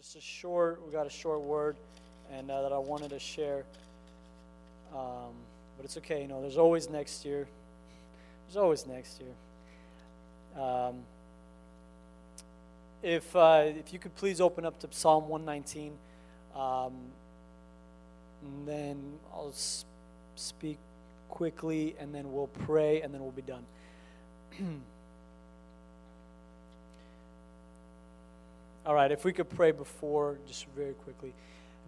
just a short, we got a short word, and uh, that I wanted to share. Um, but it's okay, you know, there's always next year. There's always next year. Um, if, uh, if you could please open up to Psalm 119, um, and then I'll speak quickly, and then we'll pray, and then we'll be done. All right, if we could pray before, just very quickly.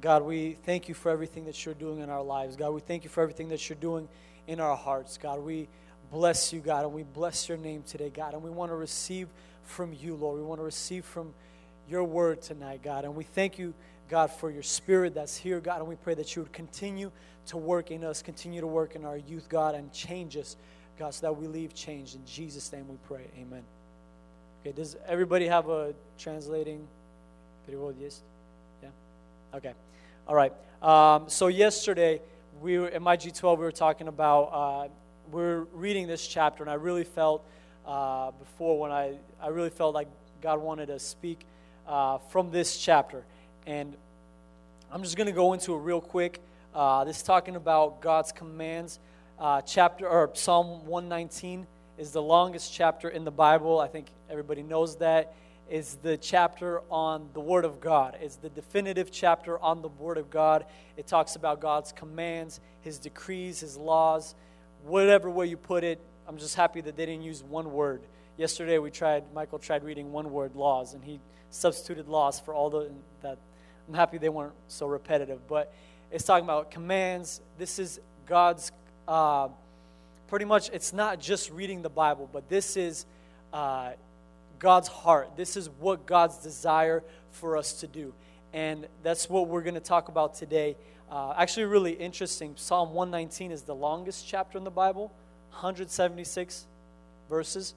God, we thank you for everything that you're doing in our lives. God, we thank you for everything that you're doing in our hearts. God, we bless you, God, and we bless your name today, God. And we want to receive from you, Lord. We want to receive from your word tonight, God. And we thank you, God, for your spirit that's here, God. And we pray that you would continue to work in us, continue to work in our youth, God, and change us, God, so that we leave changed. In Jesus' name we pray. Amen. Okay, does everybody have a translating? Yes? Yeah? Okay. All right. Um, so yesterday, we were, in my G12, we were talking about, uh, we are reading this chapter, and I really felt uh, before when I, I really felt like God wanted to speak uh, from this chapter. And I'm just going to go into it real quick. Uh, this talking about God's commands. Uh, chapter or Psalm 119 is the longest chapter in the Bible. I think everybody knows that. Is the chapter on the Word of God. It's the definitive chapter on the Word of God. It talks about God's commands, His decrees, His laws, whatever way you put it. I'm just happy that they didn't use one word. Yesterday we tried, Michael tried reading one word, laws, and he substituted laws for all the that. I'm happy they weren't so repetitive, but it's talking about commands. This is God's. Uh, pretty much it's not just reading the Bible, but this is uh, God's heart. This is what God's desire for us to do. And that's what we're going to talk about today. Uh, actually, really interesting. Psalm 119 is the longest chapter in the Bible, 176 verses.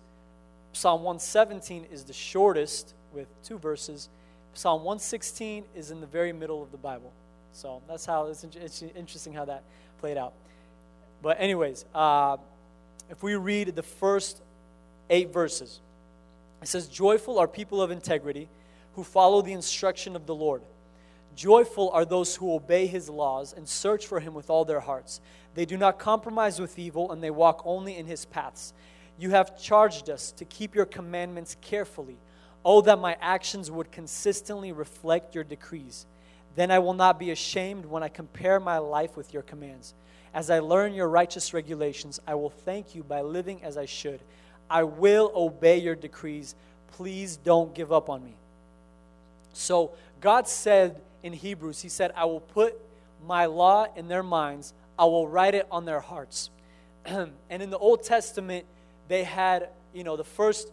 Psalm 117 is the shortest with two verses. Psalm 116 is in the very middle of the Bible. So that's how it's, it's interesting how that played out. But, anyways, uh, if we read the first eight verses, it says, Joyful are people of integrity who follow the instruction of the Lord. Joyful are those who obey his laws and search for him with all their hearts. They do not compromise with evil, and they walk only in his paths. You have charged us to keep your commandments carefully. Oh, that my actions would consistently reflect your decrees. Then I will not be ashamed when I compare my life with your commands. As I learn your righteous regulations, I will thank you by living as I should. I will obey your decrees. Please don't give up on me. So, God said in Hebrews, He said, I will put my law in their minds, I will write it on their hearts. and in the Old Testament, they had, you know, the first,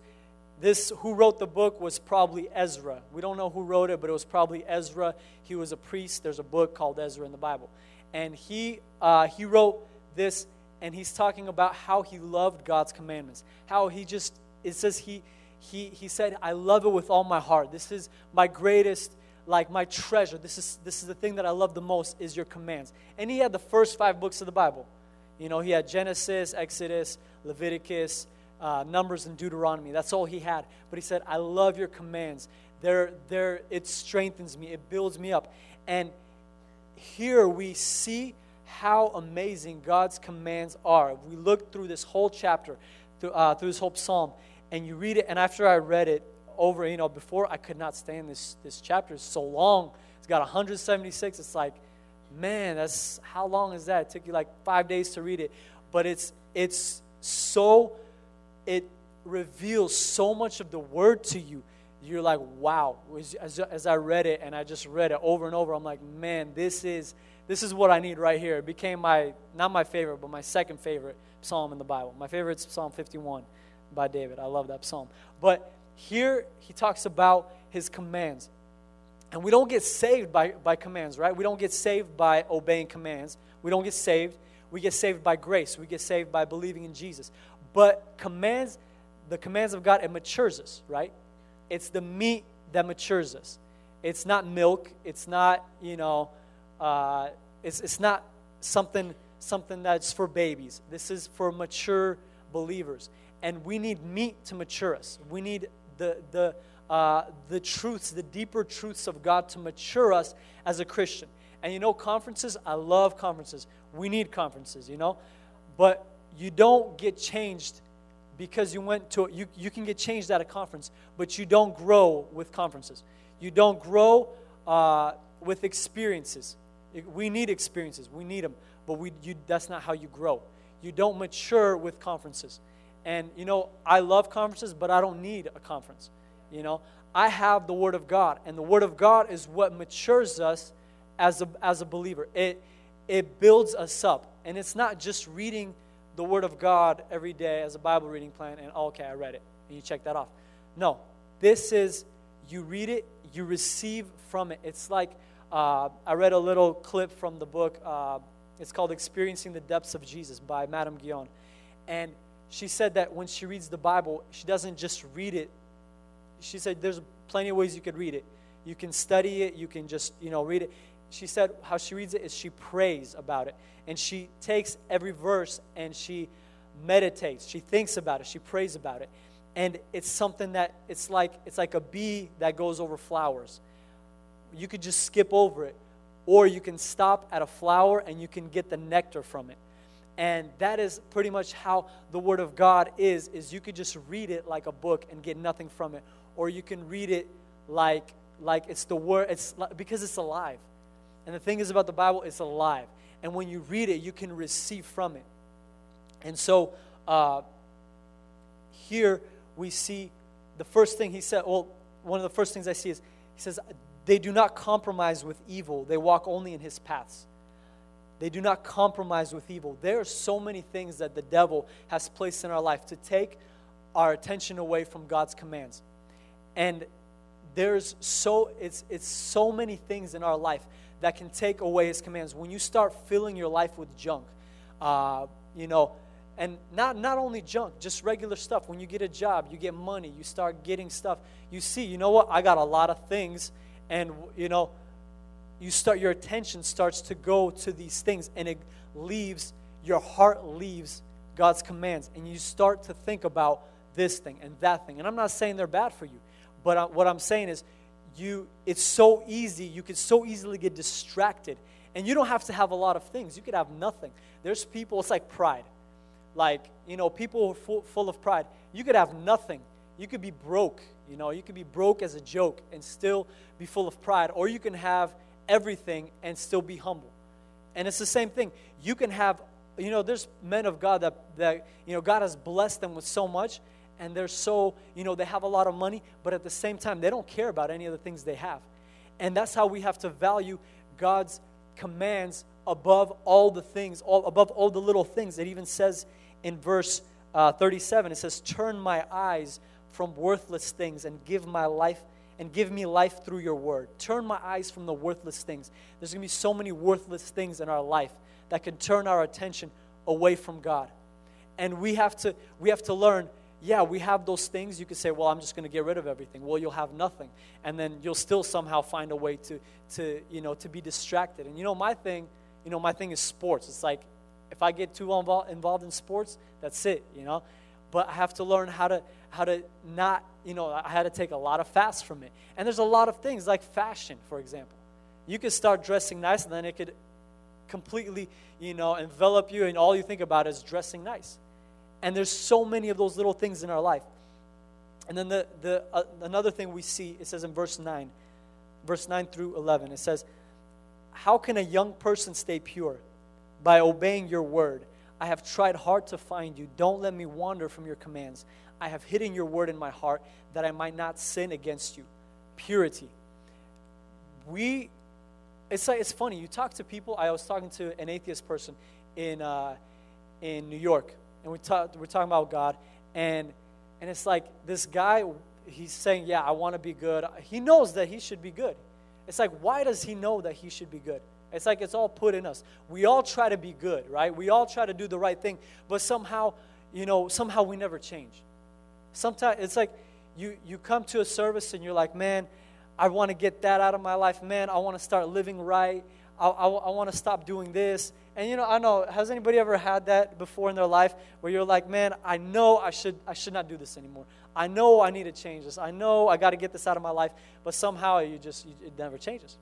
this, who wrote the book was probably Ezra. We don't know who wrote it, but it was probably Ezra. He was a priest. There's a book called Ezra in the Bible and he, uh, he wrote this, and he's talking about how he loved God's commandments. How he just, it says he, he, he said, I love it with all my heart. This is my greatest, like my treasure. This is, this is the thing that I love the most is your commands. And he had the first five books of the Bible. You know, he had Genesis, Exodus, Leviticus, uh, Numbers, and Deuteronomy. That's all he had. But he said, I love your commands. They're, they're, it strengthens me, it builds me up. And here we see how amazing God's commands are. We look through this whole chapter, through, uh, through this whole psalm, and you read it, and after I read it over, you know, before I could not stand this, this chapter. It's so long. It's got 176. It's like, man, that's how long is that? It took you like five days to read it. But it's it's so it reveals so much of the word to you you're like, wow. As, as I read it and I just read it over and over, I'm like, man, this is this is what I need right here. It became my not my favorite, but my second favorite psalm in the Bible. My favorite is Psalm 51 by David. I love that psalm. But here he talks about his commands. And we don't get saved by, by commands, right? We don't get saved by obeying commands. We don't get saved. We get saved by grace. We get saved by believing in Jesus. But commands, the commands of God, it matures us, right? It's the meat that matures us. It's not milk. It's not, you know, uh, it's, it's not something, something that's for babies. This is for mature believers. And we need meat to mature us. We need the, the uh, the truths, the deeper truths of God to mature us as a Christian. And you know, conferences, I love conferences. We need conferences, you know? But you don't get changed because you went to, you, you can get changed at a conference, but you don't grow with conferences. You don't grow uh, with experiences. We need experiences, we need them, but we, you, that's not how you grow. You don't mature with conferences. And, you know, I love conferences, but I don't need a conference. You know, I have the Word of God, and the Word of God is what matures us as a, as a believer. It, it builds us up. And it's not just reading the Word of God every day as a Bible reading plan and, oh, okay, I read it, and you check that off. No, this is you read it, you receive from it. It's like uh, I read a little clip from the book. Uh, it's called Experiencing the Depths of Jesus by Madame Guyon. And she said that when she reads the Bible, she doesn't just read it. She said there's plenty of ways you could read it. You can study it, you can just, you know, read it she said how she reads it is she prays about it. And she takes every verse and she meditates. She thinks about it. She prays about it. And it's something that it's like it's like a bee that goes over flowers. You could just skip over it. Or you can stop at a flower and you can get the nectar from it. And that is pretty much how the Word of God is, is you could just read it like a book and get nothing from it. Or you can read it like like it's the word it's because it's alive and the thing is about the Bible, it's alive. And when you read it, you can receive from it. And so uh, here we see the first thing he said, well, one of the first things I see is he says, they do not compromise with evil, they walk only in his paths. They do not compromise with evil. There are so many things that the devil has placed in our life to take our attention away from God's commands. And there's so it's it's so many things in our life that can take away his commands. When you start filling your life with junk, uh, you know, and not, not only junk, just regular stuff. When you get a job, you get money, you start getting stuff. You see, you know what? I got a lot of things, and, you know, you start, your attention starts to go to these things, and it leaves, your heart leaves God's commands, and you start to think about this thing and that thing. And I'm not saying they're bad for you, but I, what I'm saying is, you it's so easy you could so easily get distracted. And you don't have to have a lot of things. You could have nothing. There's people it's like pride. Like you know people full, full of pride you could have nothing you could be broke you know you could be broke as a joke and still be full of pride or you can have everything and still be humble and it's the same thing you can have you know there's men of god that, that you know god has blessed them with so much and they're so, you know, they have a lot of money, but at the same time, they don't care about any of the things they have. And that's how we have to value God's commands above all the things, all, above all the little things. It even says in verse uh, 37, it says, Turn my eyes from worthless things and give my life and give me life through your word. Turn my eyes from the worthless things. There's going to be so many worthless things in our life that can turn our attention away from God. And we have to we have to learn yeah, we have those things. You could say, well, I'm just going to get rid of everything. Well, you'll have nothing. And then you'll still somehow find a way to, to, you know, to be distracted. And, you know, my thing, you know, my thing is sports. It's like, if I get too involved, involved in sports, that's it, you know. But I have to learn how to, how to not, you know, I had to take a lot of fast from it. And there's a lot of things like fashion, for example. You could start dressing nice and then it could completely, you know, envelop you and all you think about is dressing nice. And there's so many of those little things in our life. And then the, the, uh, another thing we see, it says in verse 9, verse 9 through 11, it says, How can a young person stay pure? By obeying your word. I have tried hard to find you. Don't let me wander from your commands. I have hidden your word in my heart that I might not sin against you. Purity. We, it's like, it's funny. You talk to people. I was talking to an atheist person in, uh, in New York and we talk, we're talking about God, and and it's like this guy, he's saying, "Yeah, I want to be good." He knows that he should be good. It's like, why does he know that he should be good? It's like it's all put in us. We all try to be good, right? We all try to do the right thing, but somehow, you know, somehow we never change. Sometimes it's like you you come to a service and you're like, man, I want to get that out of my life. Man, I want to start living right. I, I, I want to stop doing this. And you know, I know, has anybody ever had that before in their life where you're like, man, I know I should, I should not do this anymore. I know I need to change this. I know I got to get this out of my life, but somehow you just, you, it never changes.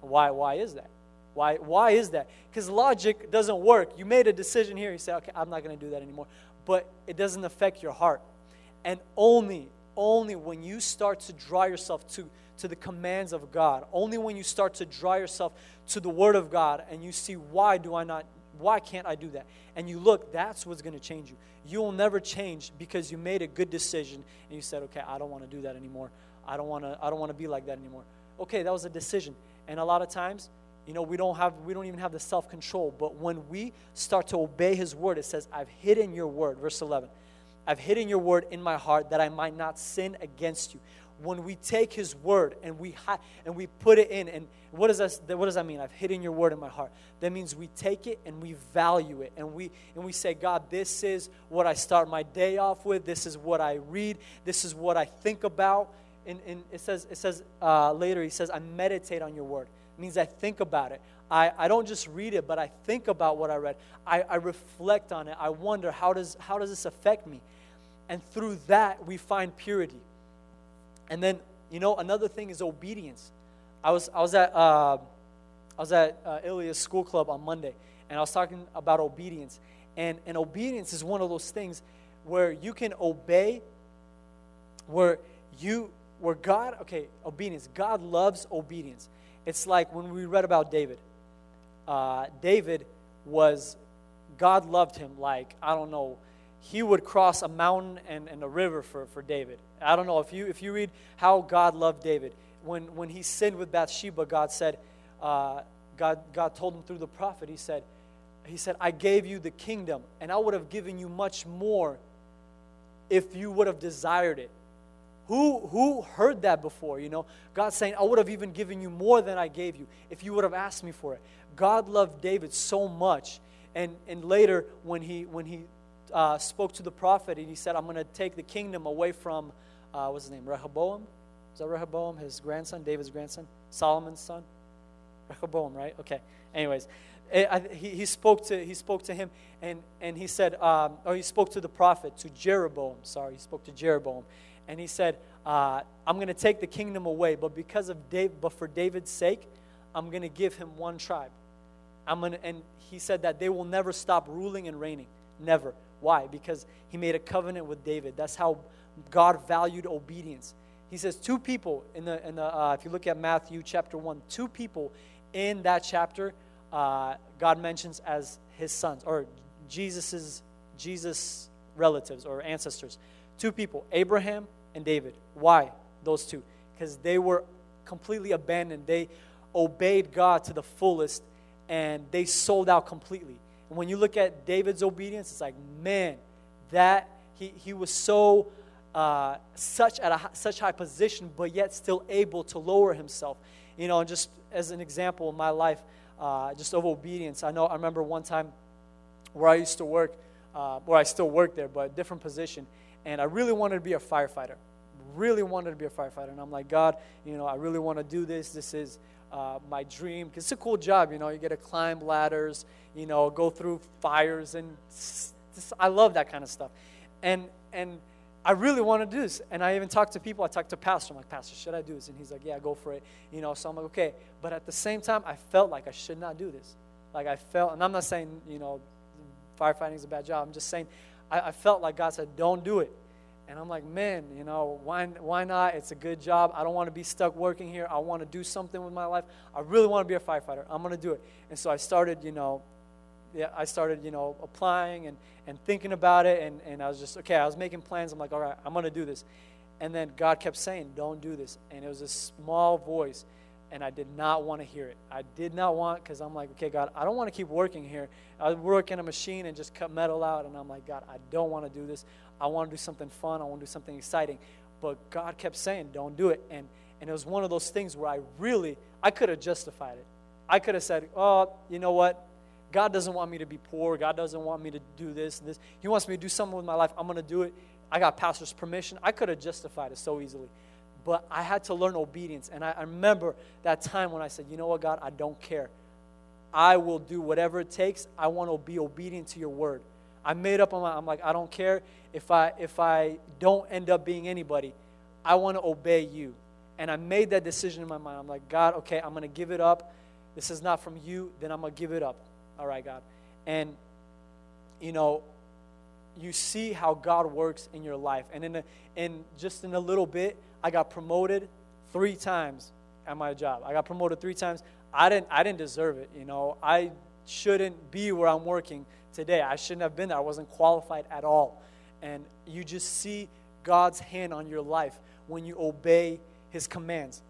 Why, why is that? Why, why is that? Because logic doesn't work. You made a decision here. You say, okay, I'm not going to do that anymore. But it doesn't affect your heart. And only, only when you start to draw yourself to, to the commands of God, only when you start to draw yourself to the Word of God and you see, why do I not, why can't I do that? And you look, that's what's going to change you. You will never change because you made a good decision and you said, okay, I don't want to do that anymore. I don't want to, I don't want to be like that anymore. Okay, that was a decision. And a lot of times, you know, we don't have we don't even have the self-control. But when we start to obey his word, it says, I've hidden your word, verse 11. I've hidden your word in my heart that I might not sin against you. When we take his word and we and we put it in, and what does that what does that mean? I've hidden your word in my heart. That means we take it and we value it, and we and we say, God, this is what I start my day off with. This is what I read. This is what I think about. And, and it says it says uh, later he says, I meditate on your word. Means I think about it. I, I don't just read it, but I think about what I read. I, I reflect on it. I wonder how does how does this affect me? And through that, we find purity. And then, you know, another thing is obedience. I was, I was at, uh, I was at uh, Ilia's school club on Monday, and I was talking about obedience. And, and obedience is one of those things where you can obey, where you, where God, okay, obedience. God loves obedience. It's like when we read about David. Uh, David was, God loved him like, I don't know, he would cross a mountain and, and a river for, for David. I don't know if you if you read how God loved David when when he sinned with Bathsheba, God said, uh, God God told him through the prophet. He said, He said, I gave you the kingdom, and I would have given you much more if you would have desired it. Who who heard that before? You know, God saying, I would have even given you more than I gave you if you would have asked me for it. God loved David so much, and and later when he when he uh, spoke to the prophet and he said, I'm going to take the kingdom away from, uh, what's his name, Rehoboam? Is that Rehoboam, his grandson, David's grandson? Solomon's son? Rehoboam, right? Okay. Anyways, it, I, he, he, spoke to, he spoke to him and, and he said, um, or he spoke to the prophet, to Jeroboam. Sorry, he spoke to Jeroboam. And he said, uh, I'm going to take the kingdom away, but because of but for David's sake, I'm going to give him one tribe. I'm gonna, and he said that they will never stop ruling and reigning. Never. Why? Because he made a covenant with David. That's how God valued obedience. He says two people in the, in the uh, if you look at Matthew chapter 1, two people in that chapter uh, God mentions as his sons or Jesus's Jesus relatives or ancestors. Two people, Abraham and David. Why those two? Because they were completely abandoned. They obeyed God to the fullest and they sold out completely. And when you look at David's obedience, it's like, man, that he, he was so uh, such at a such high position, but yet still able to lower himself. You know, and just as an example in my life, uh, just of obedience. I know I remember one time where I used to work, uh, where I still work there, but different position, and I really wanted to be a firefighter. Really wanted to be a firefighter, and I'm like, God, you know, I really want to do this. This is uh, my dream because it's a cool job. You know, you get to climb ladders, you know, go through fires, and just, I love that kind of stuff. And and I really want to do this. And I even talked to people. I talked to pastor. I'm like, Pastor, should I do this? And he's like, Yeah, go for it. You know, so I'm like, okay. But at the same time, I felt like I should not do this. Like I felt, and I'm not saying you know, firefighting is a bad job. I'm just saying, I, I felt like God said, Don't do it. And I'm like, man, you know, why, why not? It's a good job. I don't want to be stuck working here. I want to do something with my life. I really want to be a firefighter. I'm going to do it. And so I started, you know, yeah, I started, you know, applying and, and thinking about it. And, and I was just, okay, I was making plans. I'm like, all right, I'm going to do this. And then God kept saying, don't do this. And it was a small voice. And I did not want to hear it. I did not want, because I'm like, okay, God, I don't want to keep working here. I work in a machine and just cut metal out. And I'm like, God, I don't want to do this. I want to do something fun. I want to do something exciting. But God kept saying, don't do it. And, and it was one of those things where I really, I could have justified it. I could have said, oh, you know what? God doesn't want me to be poor. God doesn't want me to do this and this. He wants me to do something with my life. I'm going to do it. I got pastor's permission. I could have justified it so easily. But I had to learn obedience. And I, I remember that time when I said, you know what, God, I don't care. I will do whatever it takes. I want to be obedient to your word. I made up on my I'm like, I don't care if I if I don't end up being anybody. I want to obey you. And I made that decision in my mind. I'm like, God, okay, I'm going to give it up. This is not from you, then I'm going to give it up. All right, God. And, you know, you see how God works in your life. And in, a, in just in a little bit, I got promoted three times at my job. I got promoted three times. I didn't, I didn't deserve it. You know, I shouldn't be where I'm working today. I shouldn't have been there. I wasn't qualified at all. And you just see God's hand on your life when you obey his commands.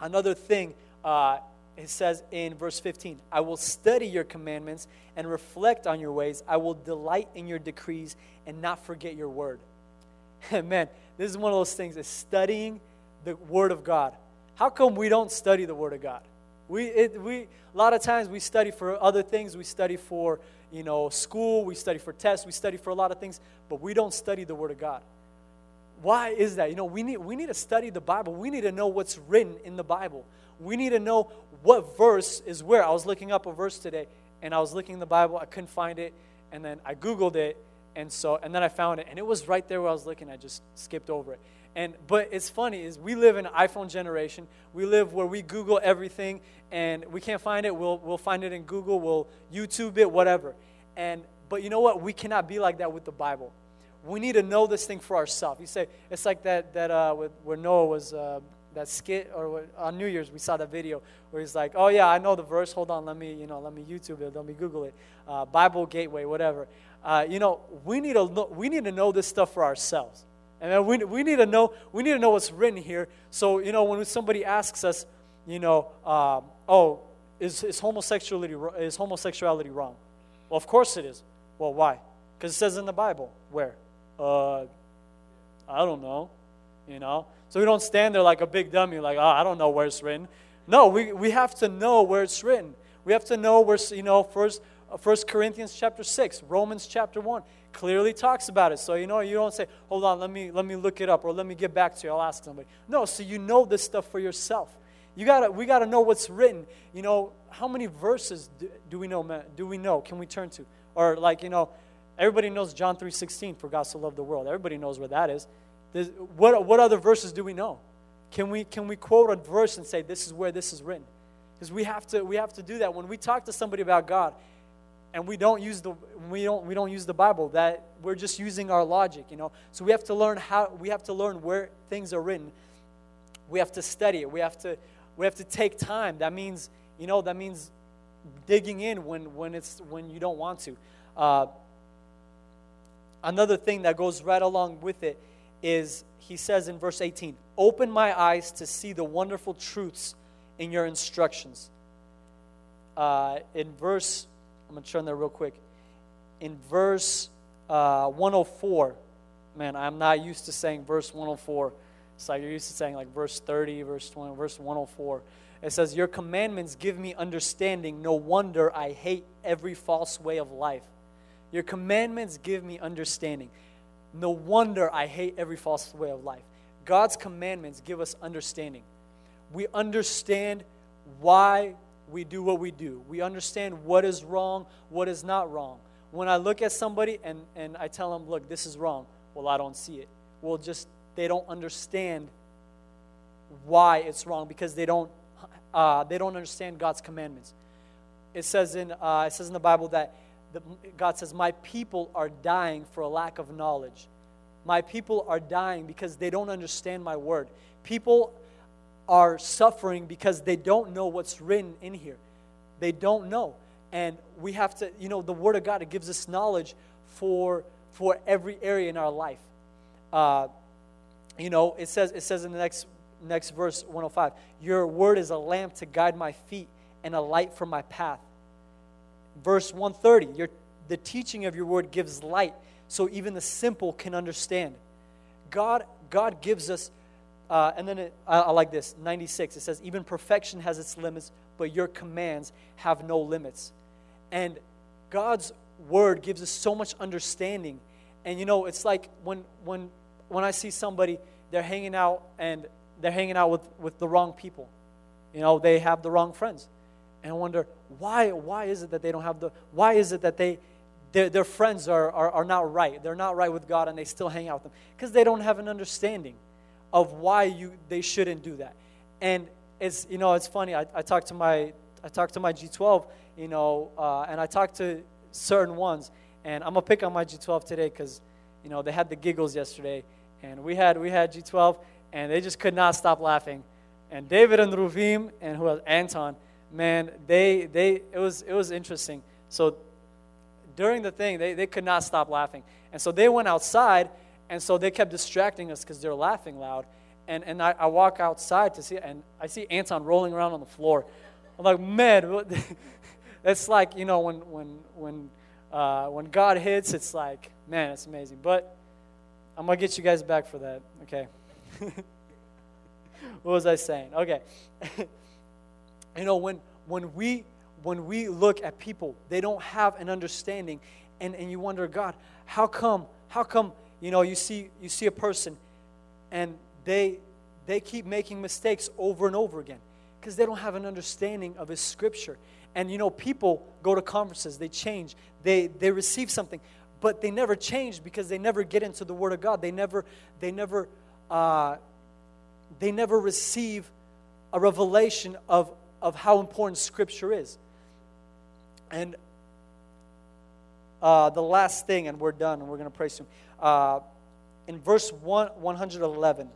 Another thing, uh, it says in verse 15, I will study your commandments and reflect on your ways. I will delight in your decrees and not forget your word. Man, this is one of those things is studying the word of God. How come we don't study the word of God? We, it, we, a lot of times we study for other things. We study for, you know, school. We study for tests. We study for a lot of things, but we don't study the word of God. Why is that? You know, we need, we need to study the Bible. We need to know what's written in the Bible. We need to know what verse is where. I was looking up a verse today, and I was looking in the Bible. I couldn't find it, and then I Googled it, and so and then I found it, and it was right there where I was looking. I just skipped over it. And but it's funny is we live in an iPhone generation. We live where we Google everything, and we can't find it. We'll we'll find it in Google. We'll YouTube it, whatever. And but you know what? We cannot be like that with the Bible we need to know this thing for ourselves. You say it's like that that uh, with, where Noah was uh, that skit or on New Year's we saw that video where he's like, "Oh yeah, I know the verse. Hold on, let me you know let me YouTube it, let me Google it, uh, Bible Gateway, whatever." Uh, you know, we need to know, we need to know this stuff for ourselves, and then we we need to know we need to know what's written here. So you know, when somebody asks us, you know, um, "Oh, is, is homosexuality is homosexuality wrong?" Well, of course it is. Well, why? Because it says in the Bible. Where? uh, I don't know, you know. So we don't stand there like a big dummy, like, oh, I don't know where it's written. No, we, we have to know where it's written. We have to know where, you know, first, uh, First Corinthians chapter 6, Romans chapter 1 clearly talks about it. So, you know, you don't say, hold on, let me, let me look it up or let me get back to you. I'll ask somebody. No, so you know this stuff for yourself. You gotta, we got to know what's written. You know, how many verses do, do we know, man? do we know, can we turn to? Or like, you know, Everybody knows John 3.16, for God so loved the world. Everybody knows where that is. What, what other verses do we know? Can we, can we quote a verse and say, this is where this is written? Because we, have to, we have to do that. When we talk to somebody about God and we don't use the, we don't, we don't use the Bible, that we're just using our logic, you know? So we have to learn how, we have to learn where things are written. We have to study it. We have to, we have to take time. That means, you know, that means digging in when, when, it's, when you don't want to. Uh, Another thing that goes right along with it is he says in verse 18, Open my eyes to see the wonderful truths in your instructions. Uh, in verse, I'm going to turn there real quick. In verse uh, 104, man, I'm not used to saying verse 104. It's like you're used to saying like verse 30, verse 20, verse 104. It says, Your commandments give me understanding. No wonder I hate every false way of life. Your commandments give me understanding. No wonder I hate every false way of life. God's commandments give us understanding. We understand why we do what we do. We understand what is wrong, what is not wrong. When I look at somebody and, and I tell them, look, this is wrong, well, I don't see it. Well, just they don't understand why it's wrong because they don't, uh, they don't understand God's commandments. It says, in, uh, it says in the Bible that God says, My people are dying for a lack of knowledge. My people are dying because they don't understand my word. People are suffering because they don't know what's written in here. They don't know. And we have to, you know, the word of God, it gives us knowledge for, for every area in our life. Uh, you know, it says, it says in the next, next verse, 105, Your word is a lamp to guide my feet and a light for my path verse 130 your, the teaching of your word gives light so even the simple can understand. God god gives us uh, and then it, I, I like this 96 it says even perfection has its limits but your commands have no limits. And god's word gives us so much understanding. And you know it's like when when when i see somebody they're hanging out and they're hanging out with with the wrong people. You know they have the wrong friends and I wonder why, why is it that they don't have the, why is it that they, their, their friends are, are, are not right? They're not right with God and they still hang out with them because they don't have an understanding of why you, they shouldn't do that. And it's, you know, it's funny. I, I talked to my, I talked to my G12, you know, uh, and I talked to certain ones, and I'm gonna pick on my G12 today because, you know, they had the giggles yesterday, and we had we had G12, and they just could not stop laughing. And David and Ruvim and who was Anton, man, they they it was it was interesting. So during the thing, they, they could not stop laughing. And so they went outside, and so they kept distracting us because they're laughing loud. And, and I, I walk outside to see, and I see Anton rolling around on the floor. I'm like, man, it's like, you know, when, when, when, uh, when God hits, it's like, man, it's amazing. But I'm going to get you guys back for that, okay? what was I saying? Okay. you know, when, when, we, when we look at people, they don't have an understanding, and, and you wonder, God, how come, how come, you know, you see, you see a person and they, they keep making mistakes over and over again because they don't have an understanding of His Scripture. And you know, people go to conferences, they change, they, they receive something, but they never change because they never get into the Word of God. They never, they never, uh, they never receive a revelation of, of how important Scripture is. And uh, the last thing, and we're done, and we're going to pray soon. Uh, in verse 1, 111,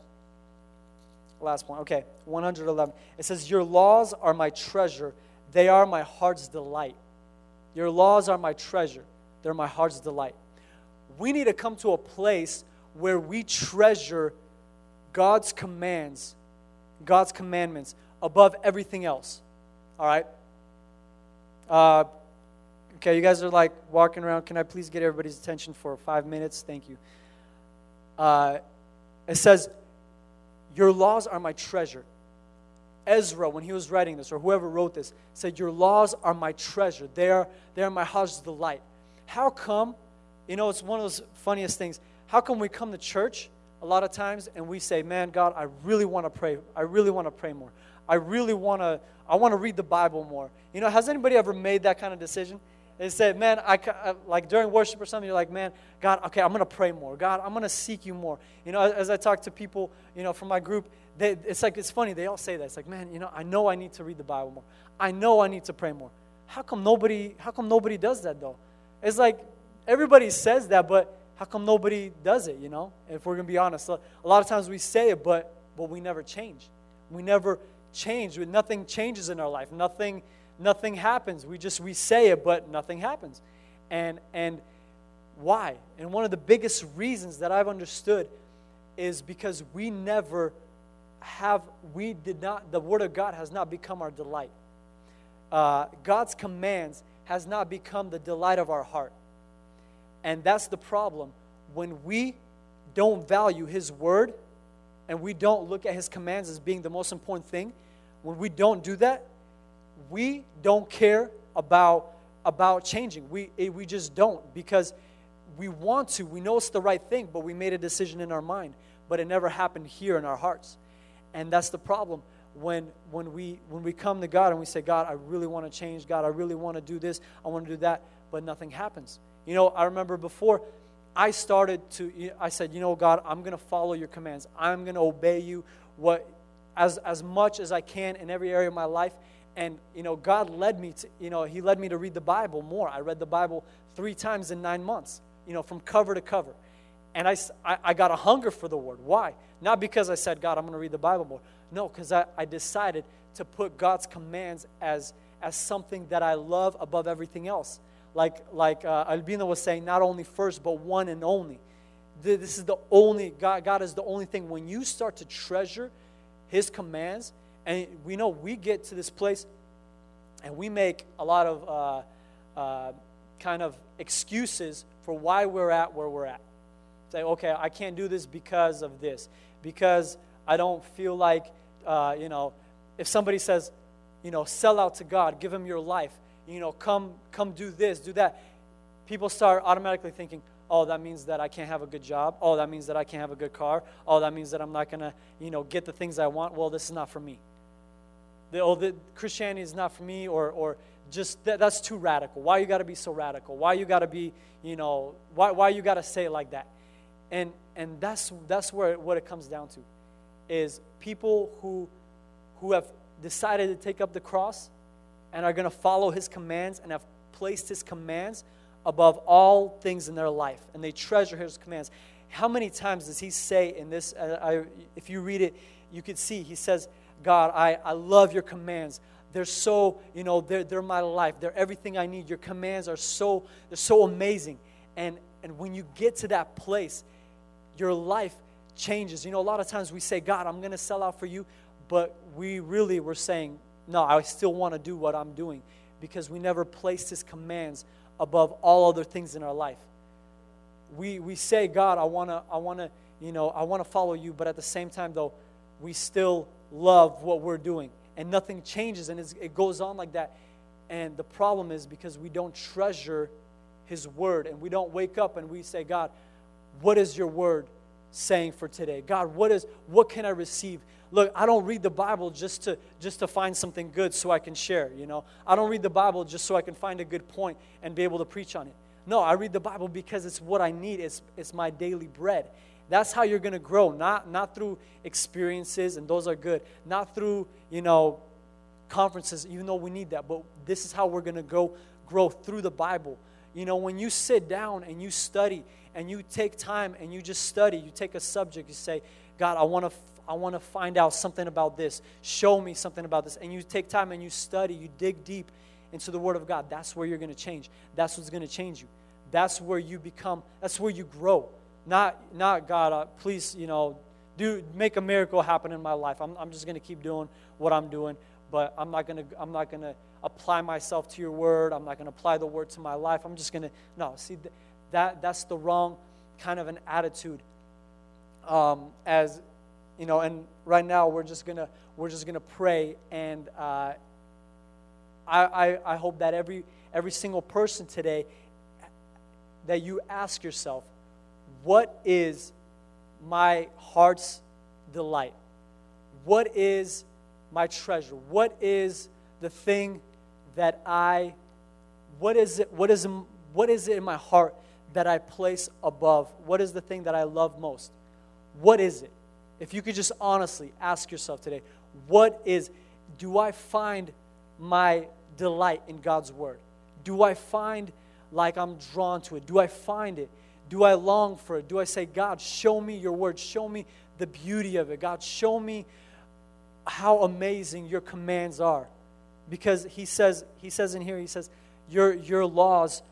last point, okay, 111, it says, Your laws are my treasure, they are my heart's delight. Your laws are my treasure, they're my heart's delight. We need to come to a place where we treasure God's commands, God's commandments above everything else. All right? Uh, okay, you guys are like walking around. Can I please get everybody's attention for five minutes? Thank you. Uh, it says, Your laws are my treasure. Ezra, when he was writing this, or whoever wrote this, said, Your laws are my treasure. They are, they are my heart's delight. How come, you know, it's one of those funniest things. How come we come to church a lot of times and we say, Man, God, I really want to pray. I really want to pray more. I really want to, I want to read the Bible more. You know, has anybody ever made that kind of decision? They said, man, I, like during worship or something, you're like, man, God, okay, I'm going to pray more. God, I'm going to seek you more. You know, as I talk to people, you know, from my group, they, it's like, it's funny. They all say that. It's like, man, you know, I know I need to read the Bible more. I know I need to pray more. How come nobody, how come nobody does that though? It's like everybody says that, but how come nobody does it, you know? If we're going to be honest. A lot of times we say it, but, but we never change. We never change. Nothing changes in our life. Nothing, nothing happens. We just, we say it, but nothing happens. And, and why? And one of the biggest reasons that I've understood is because we never have, we did not, the Word of God has not become our delight. Uh, God's commands has not become the delight of our heart. And that's the problem. When we don't value His Word and we don't look at His commands as being the most important thing, when we don't do that, we don't care about, about changing. We, eh, we just don't because we want to. We know it's the right thing, but we made a decision in our mind, but it never happened here in our hearts. And that's the problem when, when, we, when we come to God and we say, God, I really want to change. God, I really want to do this. I want to do that. But nothing happens. You know, I remember before I started to, I said, you know, God, I'm going to follow your commands. I'm going to obey you what, as, as much as I can in every area of my life. And, you know, God led me to, you know, He led me to read the Bible more. I read the Bible three times in nine months, you know, from cover to cover. And I, I, got a hunger for the Word. Why? Not because I said, God, I'm going to read the Bible more. No, because I, I decided to put God's commands as, as something that I love above everything else. Like, like uh, was saying, not only first, but one and only. This is the only, God, God is the only thing. When you start to treasure His commands, and we know we get to this place and we make a lot of uh, uh, kind of excuses for why we're at where we're at. Say, okay, I can't do this because of this, because I don't feel like, uh, you know, if somebody says, you know, sell out to God, give Him your life, you know, come, come do this, do that, people start automatically thinking, oh, that means that I can't have a good job. Oh, that means that I can't have a good car. Oh, that means that I'm not going to, you know, get the things I want. Well, this is not for me. the, oh, the Christianity is not for me, or, or just that, that's too radical. Why you got to be so radical? Why you got to be, you know, why, why you got to say it like that? And, and that's, that's where what it comes down to is people who, who have decided to take up the cross and are going to follow his commands and have placed his commands above all things in their life and they treasure his commands. How many times does he say in this? Uh, I, if you read it, you could see he says, God, I, I love your commands. They're so, you know, they're, they're my life. They're everything I need. Your commands are so, they're so amazing. And, and when you get to that place, your life changes. You know, a lot of times we say, God, I'm going to sell out for you, but we really were saying, no, I still want to do what I'm doing because we never placed his commands above all other things in our life. We, we say, God, I want to, I want to, you know, I want to follow you, but at the same time, though, we still love what we're doing and nothing changes and it goes on like that. And the problem is because we don't treasure his word and we don't wake up and we say, God, what is your word saying for today? God, what is what can I receive? Look, I don't read the Bible just to just to find something good so I can share, you know. I don't read the Bible just so I can find a good point and be able to preach on it. No, I read the Bible because it's what I need. It's it's my daily bread. That's how you're going to grow, not not through experiences and those are good, not through, you know, conferences even though we need that, but this is how we're going to go grow through the Bible. You know, when you sit down and you study and you take time and you just study, you take a subject, you say, God, I want to I want to find out something about this. Show me something about this. And you take time and you study, you dig deep into the Word of God. That's where you're going to change. That's what's going to change you. That's where you become, that's where you grow. Not, not God, uh, please, you know, do make a miracle happen in my life. I'm, I'm just going to keep doing what I'm doing, but I'm not going to, I'm not going to apply myself to your word. I'm not going to apply the word to my life. I'm just going to, no, see, that, that's the wrong kind of an attitude. Um, as you know, and right now we're just gonna we're just gonna pray, and uh, I, I I hope that every every single person today that you ask yourself, what is my heart's delight? What is my treasure? What is the thing that I what is it what is what is it in my heart that I place above? What is the thing that I love most? What is it? If you could just honestly ask yourself today, what is, do I find my delight in God's Word? Do I find like I'm drawn to it? Do I find it? Do I long for it? Do I say, God, show me your Word? Show me the beauty of it. God, show me how amazing your commands are. Because he says, he says in here, he says, your, your laws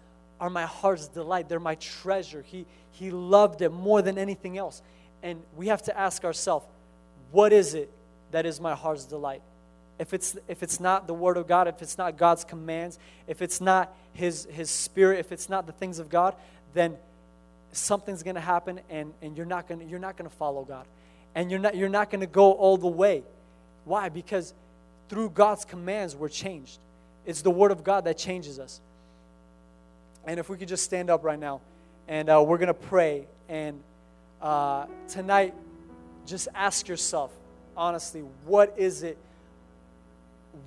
are my heart's delight. They're my treasure. He, he loved it more than anything else. And we have to ask ourselves, what is it that is my heart's delight? If it's, if it's not the Word of God, if it's not God's commands, if it's not His, His Spirit, if it's not the things of God, then something's going to happen and, and you're not going you're not going to follow God. And you're not, you're not going to go all the way. Why? Because through God's commands, we're changed. It's the Word of God that changes us. And if we could just stand up right now, and uh, we're going to pray. And uh, tonight, just ask yourself, honestly, what is it?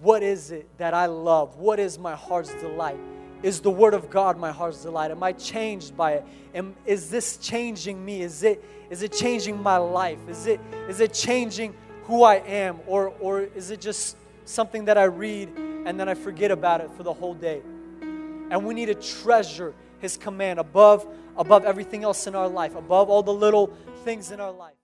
What is it that I love? What is my heart's delight? Is the Word of God my heart's delight? Am I changed by it? Am, is this changing me? Is it, is it changing my life? Is it, is it changing who I am? Or, or is it just something that I read and then I forget about it for the whole day? And we need to treasure His command above, above everything else in our life, above all the little things in our life.